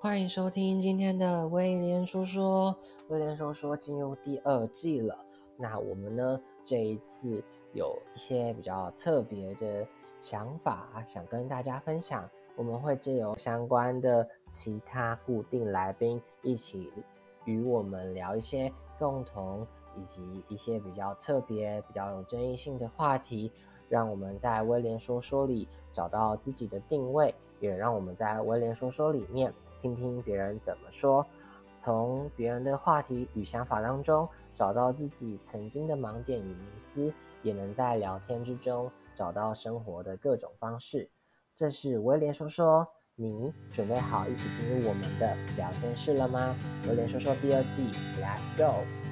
欢迎收听今天的威廉说说。威廉说说进入第二季了，那我们呢这一次有一些比较特别的想法，想跟大家分享。我们会借由相关的其他固定来宾一起与我们聊一些共同以及一些比较特别、比较有争议性的话题，让我们在威廉说说里找到自己的定位，也让我们在威廉说说里面听听别人怎么说。从别人的话题与想法当中找到自己曾经的盲点与迷思，也能在聊天之中找到生活的各种方式。这是威廉说说，你准备好一起进入我们的聊天室了吗？威廉说说第二季，Let's go。